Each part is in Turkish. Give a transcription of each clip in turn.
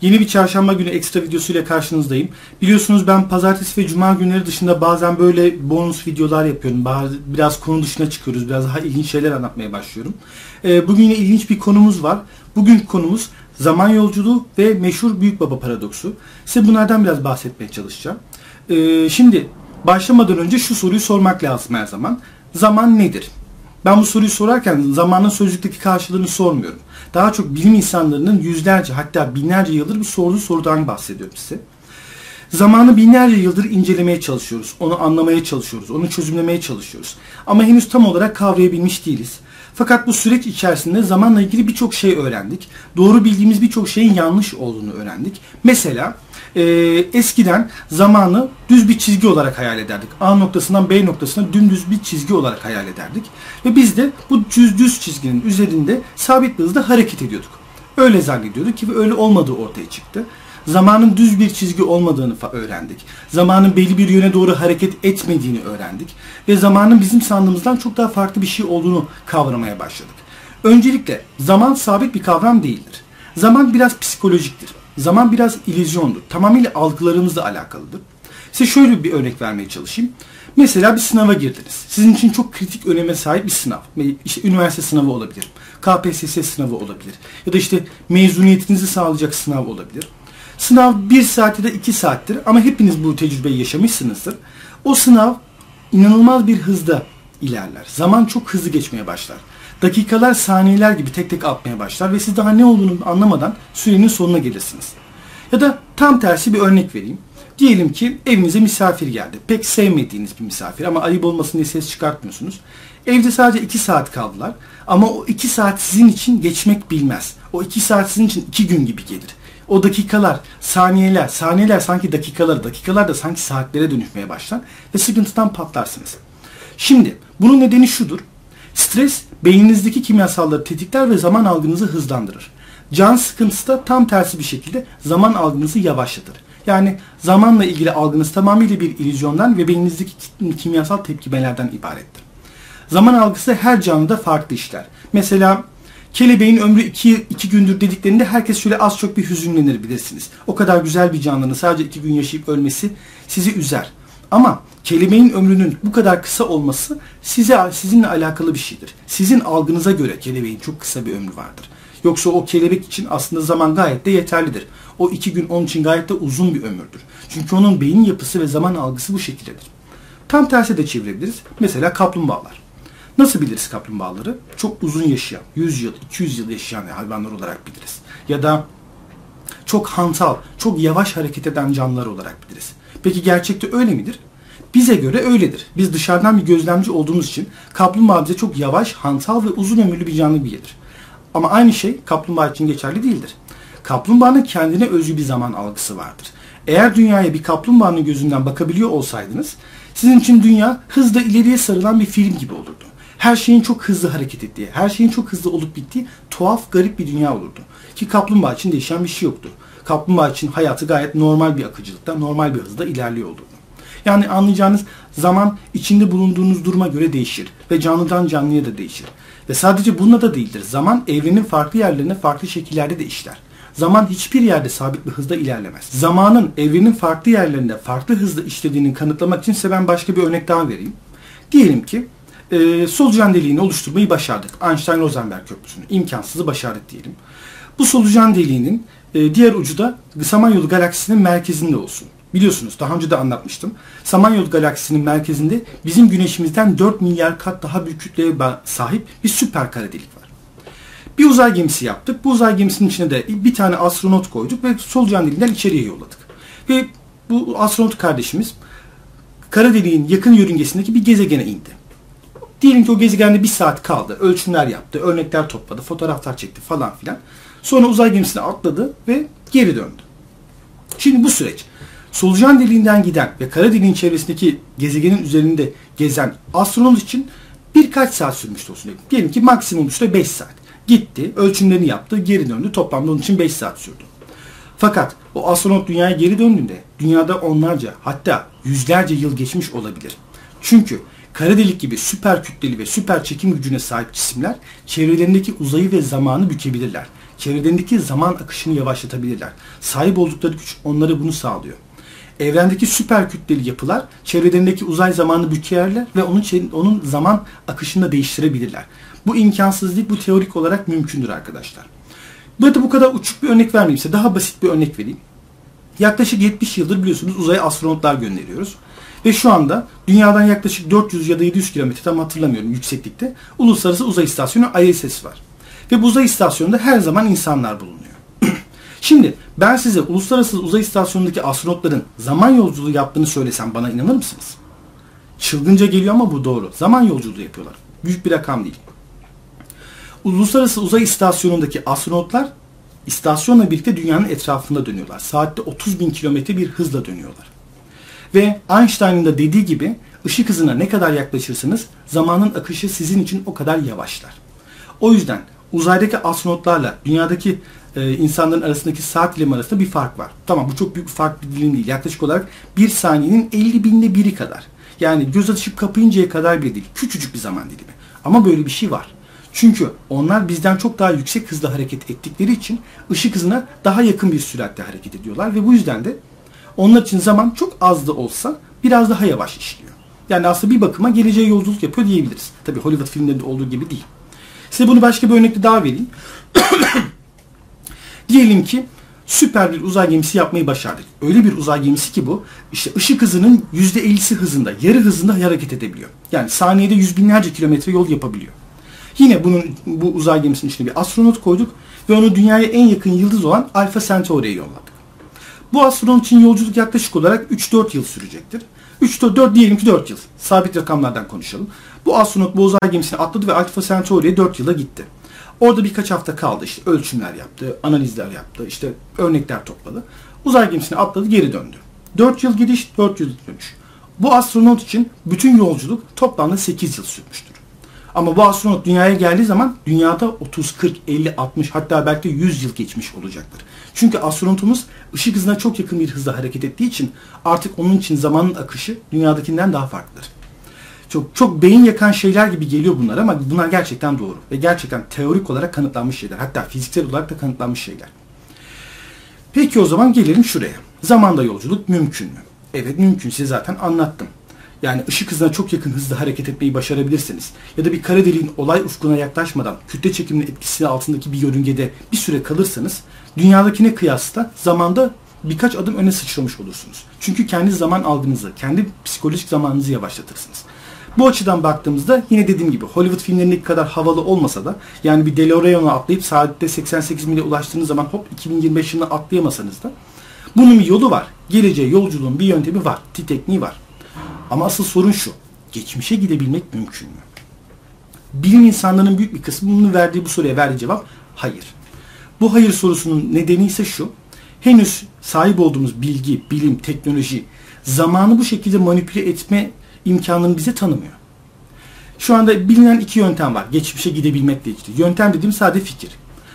Yeni bir çarşamba günü ekstra videosuyla karşınızdayım. Biliyorsunuz ben pazartesi ve cuma günleri dışında bazen böyle bonus videolar yapıyorum. Biraz konu dışına çıkıyoruz. Biraz daha ilginç şeyler anlatmaya başlıyorum. Ee, bugün yine ilginç bir konumuz var. Bugün konumuz zaman yolculuğu ve meşhur büyük baba paradoksu. Size bunlardan biraz bahsetmeye çalışacağım. Ee, şimdi başlamadan önce şu soruyu sormak lazım her zaman. Zaman nedir? Ben bu soruyu sorarken zamanın sözlükteki karşılığını sormuyorum. Daha çok bilim insanlarının yüzlerce hatta binlerce yıldır bu sorduğu sorudan bahsediyorum size. Zamanı binlerce yıldır incelemeye çalışıyoruz. Onu anlamaya çalışıyoruz. Onu çözümlemeye çalışıyoruz. Ama henüz tam olarak kavrayabilmiş değiliz. Fakat bu süreç içerisinde zamanla ilgili birçok şey öğrendik. Doğru bildiğimiz birçok şeyin yanlış olduğunu öğrendik. Mesela e, eskiden zamanı düz bir çizgi olarak hayal ederdik. A noktasından B noktasına dümdüz bir çizgi olarak hayal ederdik. Ve biz de bu düz düz çizginin üzerinde sabit bir hızda hareket ediyorduk. Öyle zannediyorduk ki öyle olmadığı ortaya çıktı. Zamanın düz bir çizgi olmadığını öğrendik. Zamanın belli bir yöne doğru hareket etmediğini öğrendik. Ve zamanın bizim sandığımızdan çok daha farklı bir şey olduğunu kavramaya başladık. Öncelikle zaman sabit bir kavram değildir. Zaman biraz psikolojiktir. Zaman biraz illüzyondur. Tamamıyla algılarımızla alakalıdır. Size şöyle bir örnek vermeye çalışayım. Mesela bir sınava girdiniz. Sizin için çok kritik öneme sahip bir sınav. İşte üniversite sınavı olabilir. KPSS sınavı olabilir. Ya da işte mezuniyetinizi sağlayacak sınav olabilir. Sınav bir saat ya da iki saattir ama hepiniz bu tecrübeyi yaşamışsınızdır. O sınav inanılmaz bir hızda ilerler. Zaman çok hızlı geçmeye başlar. Dakikalar saniyeler gibi tek tek atmaya başlar ve siz daha ne olduğunu anlamadan sürenin sonuna gelirsiniz. Ya da tam tersi bir örnek vereyim. Diyelim ki evinize misafir geldi. Pek sevmediğiniz bir misafir ama ayıp olmasın diye ses çıkartmıyorsunuz. Evde sadece 2 saat kaldılar. Ama o 2 saat sizin için geçmek bilmez. O 2 saat sizin için 2 gün gibi gelir. O dakikalar, saniyeler, saniyeler sanki dakikalar, dakikalar da sanki saatlere dönüşmeye başlar ve sıkıntıdan patlarsınız. Şimdi bunun nedeni şudur. Stres beyninizdeki kimyasalları tetikler ve zaman algınızı hızlandırır. Can sıkıntısı da tam tersi bir şekilde zaman algınızı yavaşlatır. Yani zamanla ilgili algınız tamamıyla bir illüzyondan ve beyninizdeki kimyasal tepkimelerden ibarettir. Zaman algısı her canlıda farklı işler. Mesela kelebeğin ömrü 2 iki gündür dediklerinde herkes şöyle az çok bir hüzünlenir bilirsiniz. O kadar güzel bir canlının sadece 2 gün yaşayıp ölmesi sizi üzer. Ama kelimenin ömrünün bu kadar kısa olması size sizinle alakalı bir şeydir. Sizin algınıza göre kelebeğin çok kısa bir ömrü vardır. Yoksa o kelebek için aslında zaman gayet de yeterlidir. O iki gün onun için gayet de uzun bir ömürdür. Çünkü onun beyin yapısı ve zaman algısı bu şekildedir. Tam tersi de çevirebiliriz. Mesela kaplumbağalar. Nasıl biliriz kaplumbağaları? Çok uzun yaşayan, 100 yıl, 200 yıl yaşayan hayvanlar olarak biliriz. Ya da çok hantal, çok yavaş hareket eden canlılar olarak biliriz. Peki gerçekte öyle midir? Bize göre öyledir. Biz dışarıdan bir gözlemci olduğumuz için kaplumbağa bize çok yavaş, hantal ve uzun ömürlü bir canlı gelir. Ama aynı şey kaplumbağa için geçerli değildir. Kaplumbağanın kendine özgü bir zaman algısı vardır. Eğer dünyaya bir kaplumbağanın gözünden bakabiliyor olsaydınız, sizin için dünya hızla ileriye sarılan bir film gibi olurdu. Her şeyin çok hızlı hareket ettiği, her şeyin çok hızlı olup bittiği tuhaf, garip bir dünya olurdu. Ki kaplumbağa için değişen bir şey yoktu. Kaplumbağa için hayatı gayet normal bir akıcılıkta, normal bir hızda ilerliyor olurdu. Yani anlayacağınız zaman içinde bulunduğunuz duruma göre değişir ve canlıdan canlıya da değişir. Ve sadece bununla da değildir. Zaman evrenin farklı yerlerine farklı şekillerde de işler. Zaman hiçbir yerde sabit bir hızda ilerlemez. Zamanın evrenin farklı yerlerinde farklı hızda işlediğini kanıtlamak için ben başka bir örnek daha vereyim. Diyelim ki e, solucan deliğini oluşturmayı başardık. Einstein-Rosenberg köprüsünü. imkansızı başardık diyelim. Bu solucan deliğinin e, diğer ucu da Samanyolu galaksisinin merkezinde olsun. Biliyorsunuz daha önce de anlatmıştım. Samanyolu galaksisinin merkezinde bizim güneşimizden 4 milyar kat daha büyük kütleye sahip bir süper kara delik var. Bir uzay gemisi yaptık. Bu uzay gemisinin içine de bir tane astronot koyduk ve solucan deliğinden içeriye yolladık. Ve bu astronot kardeşimiz kara deliğin yakın yörüngesindeki bir gezegene indi. Diyelim ki o gezegende bir saat kaldı. Ölçümler yaptı, örnekler topladı, fotoğraflar çekti falan filan. Sonra uzay gemisine atladı ve geri döndü. Şimdi bu süreç solucan deliğinden giden ve kara deliğin çevresindeki gezegenin üzerinde gezen astronot için birkaç saat sürmüştü olsun. Diyelim ki maksimum süre 5 saat. Gitti, ölçümlerini yaptı, geri döndü. Toplamda onun için 5 saat sürdü. Fakat o astronot dünyaya geri döndüğünde dünyada onlarca hatta yüzlerce yıl geçmiş olabilir. Çünkü kara delik gibi süper kütleli ve süper çekim gücüne sahip cisimler çevrelerindeki uzayı ve zamanı bükebilirler. çevrelerindeki zaman akışını yavaşlatabilirler. Sahip oldukları güç onlara bunu sağlıyor. Evrendeki süper kütleli yapılar çevrelerindeki uzay zamanı bükerler ve onun onun zaman akışını da değiştirebilirler. Bu imkansız değil, bu teorik olarak mümkündür arkadaşlar. Burada bu kadar uçuk bir örnek vermeyeyim size. Daha basit bir örnek vereyim. Yaklaşık 70 yıldır biliyorsunuz uzaya astronotlar gönderiyoruz. Ve şu anda dünyadan yaklaşık 400 ya da 700 kilometre tam hatırlamıyorum yükseklikte Uluslararası Uzay İstasyonu ISS var. Ve bu uzay istasyonunda her zaman insanlar bulunuyor. Şimdi ben size Uluslararası Uzay İstasyonu'ndaki astronotların zaman yolculuğu yaptığını söylesem bana inanır mısınız? Çılgınca geliyor ama bu doğru. Zaman yolculuğu yapıyorlar. Büyük bir rakam değil. Uluslararası Uzay İstasyonu'ndaki astronotlar istasyonla birlikte dünyanın etrafında dönüyorlar. Saatte 30 bin kilometre bir hızla dönüyorlar. Ve Einstein'ın da dediği gibi ışık hızına ne kadar yaklaşırsanız zamanın akışı sizin için o kadar yavaşlar. O yüzden uzaydaki astronotlarla dünyadaki e, insanların arasındaki saat dilimi arasında bir fark var. Tamam bu çok büyük fark bir dilim değil. Yaklaşık olarak bir saniyenin 50 binde biri kadar. Yani göz açıp kapayıncaya kadar bir değil. Küçücük bir zaman dilimi. Ama böyle bir şey var. Çünkü onlar bizden çok daha yüksek hızla hareket ettikleri için ışık hızına daha yakın bir süratle hareket ediyorlar ve bu yüzden de onlar için zaman çok az da olsa biraz daha yavaş işliyor. Yani aslında bir bakıma geleceğe yolculuk yapıyor diyebiliriz. Tabii Hollywood filmlerinde olduğu gibi değil. Size bunu başka bir örnekle daha vereyim. Diyelim ki süper bir uzay gemisi yapmayı başardık. Öyle bir uzay gemisi ki bu işte ışık hızının %50'si hızında, yarı hızında hareket edebiliyor. Yani saniyede yüz binlerce kilometre yol yapabiliyor. Yine bunun bu uzay gemisinin içine bir astronot koyduk ve onu dünyaya en yakın yıldız olan Alpha Centauri'ye yolladık. Bu astronot için yolculuk yaklaşık olarak 3-4 yıl sürecektir. 3-4 diyelim ki 4 yıl. Sabit rakamlardan konuşalım. Bu astronot bu uzay gemisine atladı ve Alpha Centauri'ye 4 yılda gitti. Orada birkaç hafta kaldı işte ölçümler yaptı, analizler yaptı, işte örnekler topladı. Uzay gemisine atladı geri döndü. 4 yıl gidiş, 4 yıl dönüş. Bu astronot için bütün yolculuk toplamda 8 yıl sürmüştür. Ama bu astronot dünyaya geldiği zaman dünyada 30, 40, 50, 60 hatta belki 100 yıl geçmiş olacaktır. Çünkü astronotumuz ışık hızına çok yakın bir hızla hareket ettiği için artık onun için zamanın akışı dünyadakinden daha farklıdır. Çok çok beyin yakan şeyler gibi geliyor bunlar ama bunlar gerçekten doğru ve gerçekten teorik olarak kanıtlanmış şeyler. Hatta fiziksel olarak da kanıtlanmış şeyler. Peki o zaman gelelim şuraya. Zamanda yolculuk mümkün mü? Evet mümkün. Size zaten anlattım. Yani ışık hızına çok yakın hızda hareket etmeyi başarabilirseniz ya da bir kara deliğin olay ufkuna yaklaşmadan kütle çekiminin etkisi altındaki bir yörüngede bir süre kalırsanız dünyadakine kıyasla zamanda birkaç adım öne sıçramış olursunuz. Çünkü kendi zaman algınızı, kendi psikolojik zamanınızı yavaşlatırsınız. Bu açıdan baktığımızda yine dediğim gibi Hollywood filmlerindeki kadar havalı olmasa da yani bir DeLorean'a atlayıp saatte 88 mile ulaştığınız zaman hop 2025 yılına atlayamasanız da bunun bir yolu var. Geleceğe yolculuğun bir yöntemi var. Bir tekniği var. Ama asıl sorun şu. Geçmişe gidebilmek mümkün mü? Bilim insanlarının büyük bir kısmının verdiği bu soruya verdiği cevap hayır. Bu hayır sorusunun nedeni ise şu. Henüz sahip olduğumuz bilgi, bilim, teknoloji zamanı bu şekilde manipüle etme imkanını bize tanımıyor. Şu anda bilinen iki yöntem var. Geçmişe gidebilmekle ilgili. Yöntem dediğim sade fikir.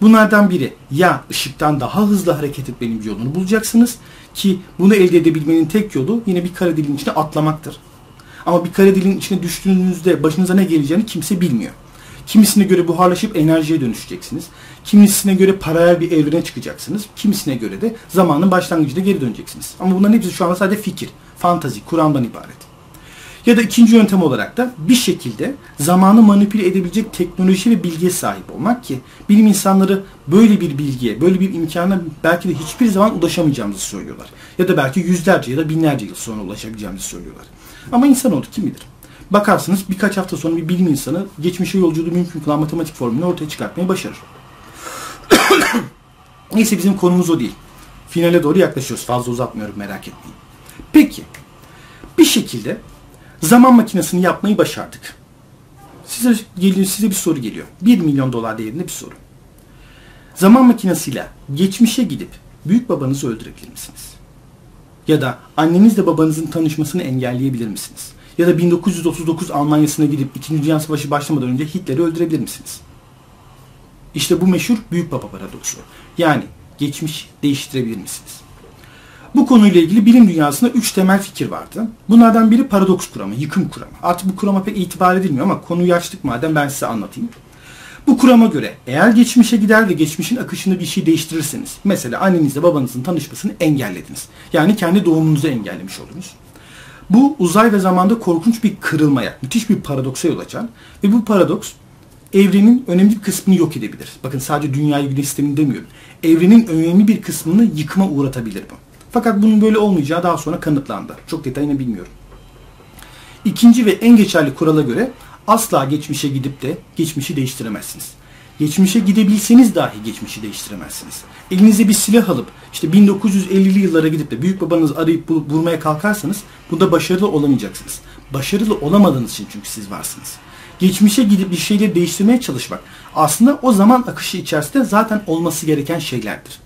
Bunlardan biri ya ışıktan daha hızlı hareket etmenin bir yolunu bulacaksınız ki bunu elde edebilmenin tek yolu yine bir kara dilin içine atlamaktır. Ama bir kara dilin içine düştüğünüzde başınıza ne geleceğini kimse bilmiyor. Kimisine göre buharlaşıp enerjiye dönüşeceksiniz. Kimisine göre paralel bir evrene çıkacaksınız. Kimisine göre de zamanın başlangıcına geri döneceksiniz. Ama bunların hepsi şu anda sadece fikir, fantazi, Kur'an'dan ibaret. Ya da ikinci yöntem olarak da bir şekilde zamanı manipüle edebilecek teknoloji ve bilgiye sahip olmak ki bilim insanları böyle bir bilgiye, böyle bir imkana belki de hiçbir zaman ulaşamayacağımızı söylüyorlar. Ya da belki yüzlerce ya da binlerce yıl sonra ulaşabileceğimizi söylüyorlar. Ama insan oldu kim bilir. Bakarsınız birkaç hafta sonra bir bilim insanı geçmişe yolculuğu mümkün kılan matematik formülünü ortaya çıkartmayı başarır. Neyse bizim konumuz o değil. Finale doğru yaklaşıyoruz. Fazla uzatmıyorum merak etmeyin. Peki bir şekilde zaman makinesini yapmayı başardık. Size geliyor size bir soru geliyor. 1 milyon dolar değerinde bir soru. Zaman makinesiyle geçmişe gidip büyük babanızı öldürebilir misiniz? Ya da annenizle babanızın tanışmasını engelleyebilir misiniz? Ya da 1939 Almanya'sına gidip 2. Dünya Savaşı başlamadan önce Hitler'i öldürebilir misiniz? İşte bu meşhur büyük baba paradoksu. Yani geçmiş değiştirebilir misiniz? Bu konuyla ilgili bilim dünyasında üç temel fikir vardı. Bunlardan biri paradoks kuramı, yıkım kuramı. Artık bu kurama pek itibar edilmiyor ama konuyu açtık madem ben size anlatayım. Bu kurama göre eğer geçmişe gider ve geçmişin akışını bir şey değiştirirseniz, mesela annenizle babanızın tanışmasını engellediniz. Yani kendi doğumunuzu engellemiş oldunuz. Bu uzay ve zamanda korkunç bir kırılmaya, müthiş bir paradoksa yol açar ve bu paradoks evrenin önemli bir kısmını yok edebilir. Bakın sadece dünyayı güneş sistemini demiyorum. Evrenin önemli bir kısmını yıkıma uğratabilir bu. Fakat bunun böyle olmayacağı daha sonra kanıtlandı. Çok detayını bilmiyorum. İkinci ve en geçerli kurala göre asla geçmişe gidip de geçmişi değiştiremezsiniz. Geçmişe gidebilseniz dahi geçmişi değiştiremezsiniz. Elinize bir silah alıp işte 1950'li yıllara gidip de büyük babanızı arayıp bul- bulmaya kalkarsanız bunda başarılı olamayacaksınız. Başarılı olamadığınız için çünkü siz varsınız. Geçmişe gidip bir şeyleri değiştirmeye çalışmak aslında o zaman akışı içerisinde zaten olması gereken şeylerdir.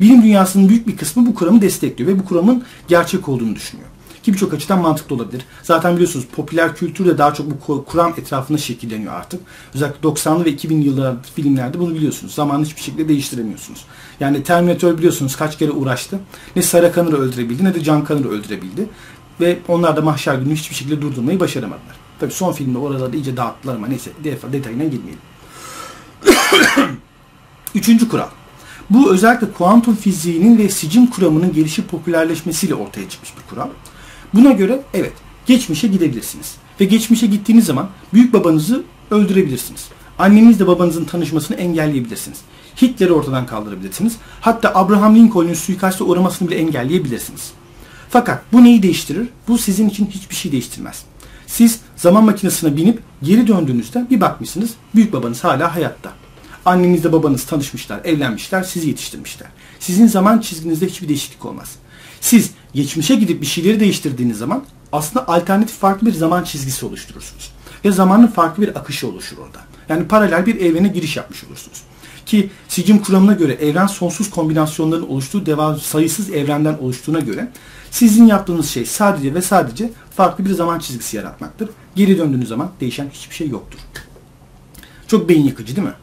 Bilim dünyasının büyük bir kısmı bu kuramı destekliyor ve bu kuramın gerçek olduğunu düşünüyor. Ki birçok açıdan mantıklı olabilir. Zaten biliyorsunuz popüler kültür de daha çok bu kuram etrafında şekilleniyor artık. Özellikle 90'lı ve 2000 yılları filmlerde bunu biliyorsunuz. Zamanı hiçbir şekilde değiştiremiyorsunuz. Yani Terminator biliyorsunuz kaç kere uğraştı. Ne Sarah Connor'ı öldürebildi ne de John Connor'ı öldürebildi. Ve onlar da mahşer günü hiçbir şekilde durdurmayı başaramadılar. Tabii son filmde oraları iyice dağıttılar ama neyse detayına girmeyelim. Üçüncü kural. Bu özellikle kuantum fiziğinin ve sicim kuramının gelişip popülerleşmesiyle ortaya çıkmış bir kural. Buna göre evet geçmişe gidebilirsiniz. Ve geçmişe gittiğiniz zaman büyük babanızı öldürebilirsiniz. Annenizle babanızın tanışmasını engelleyebilirsiniz. Hitler'i ortadan kaldırabilirsiniz. Hatta Abraham Lincoln'un suikaste uğramasını bile engelleyebilirsiniz. Fakat bu neyi değiştirir? Bu sizin için hiçbir şey değiştirmez. Siz zaman makinesine binip geri döndüğünüzde bir bakmışsınız büyük babanız hala hayatta. Annenizle babanız tanışmışlar, evlenmişler, sizi yetiştirmişler. Sizin zaman çizginizde hiçbir değişiklik olmaz. Siz geçmişe gidip bir şeyleri değiştirdiğiniz zaman aslında alternatif farklı bir zaman çizgisi oluşturursunuz. Ve zamanın farklı bir akışı oluşur orada. Yani paralel bir evrene giriş yapmış olursunuz. Ki sicim kuramına göre evren sonsuz kombinasyonların oluştuğu devam sayısız evrenden oluştuğuna göre sizin yaptığınız şey sadece ve sadece farklı bir zaman çizgisi yaratmaktır. Geri döndüğünüz zaman değişen hiçbir şey yoktur. Çok beyin yıkıcı değil mi?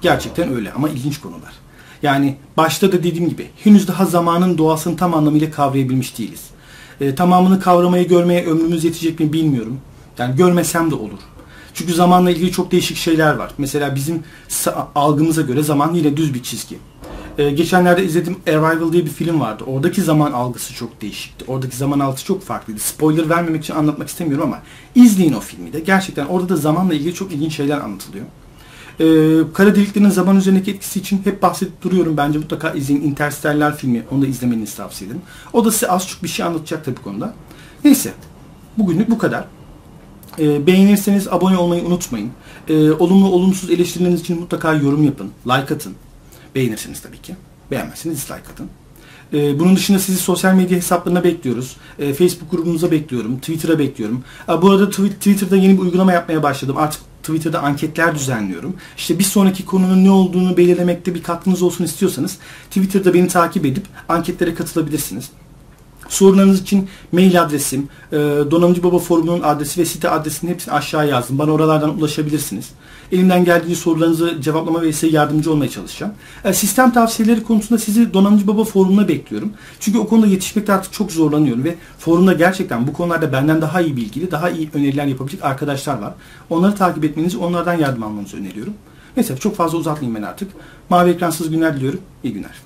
Gerçekten öyle ama ilginç konular. Yani başta da dediğim gibi henüz daha zamanın doğasını tam anlamıyla kavrayabilmiş değiliz. E, tamamını kavramaya görmeye ömrümüz yetecek mi bilmiyorum. Yani görmesem de olur. Çünkü zamanla ilgili çok değişik şeyler var. Mesela bizim algımıza göre zaman yine düz bir çizgi. Ee, geçenlerde izledim Arrival diye bir film vardı. Oradaki zaman algısı çok değişikti. Oradaki zaman algısı çok farklıydı. Spoiler vermemek için anlatmak istemiyorum ama izleyin o filmi de. Gerçekten orada da zamanla ilgili çok ilginç şeyler anlatılıyor. Ee, kara deliklerin zaman üzerindeki etkisi için hep bahsedip duruyorum. Bence mutlaka izleyin. Interstellar filmi. Onu da izlemenizi tavsiye ederim. O da size az çok bir şey anlatacak tabii konuda. Neyse. Bugünlük bu kadar. E, beğenirseniz abone olmayı unutmayın. E, olumlu olumsuz eleştirileriniz için mutlaka yorum yapın. Like atın. Beğenirsiniz tabii ki. Beğenmezseniz dislike atın. E, bunun dışında sizi sosyal medya hesaplarına bekliyoruz. E, Facebook grubumuza bekliyorum. Twitter'a bekliyorum. E, bu arada Twitter'da yeni bir uygulama yapmaya başladım. Artık Twitter'da anketler düzenliyorum. İşte bir sonraki konunun ne olduğunu belirlemekte bir katkınız olsun istiyorsanız Twitter'da beni takip edip anketlere katılabilirsiniz. Sorularınız için mail adresim, e, Donanımcı Baba forumunun adresi ve site adresini hepsini aşağı yazdım. Bana oralardan ulaşabilirsiniz. Elimden geldiğince sorularınızı cevaplama ve size yardımcı olmaya çalışacağım. E, sistem tavsiyeleri konusunda sizi Donanımcı Baba forumuna bekliyorum. Çünkü o konuda yetişmekte artık çok zorlanıyorum ve forumda gerçekten bu konularda benden daha iyi bilgili, daha iyi öneriler yapabilecek arkadaşlar var. Onları takip etmenizi, onlardan yardım almanızı öneriyorum. Neyse çok fazla uzatmayayım ben artık. Mavi ekransız günler diliyorum. İyi günler.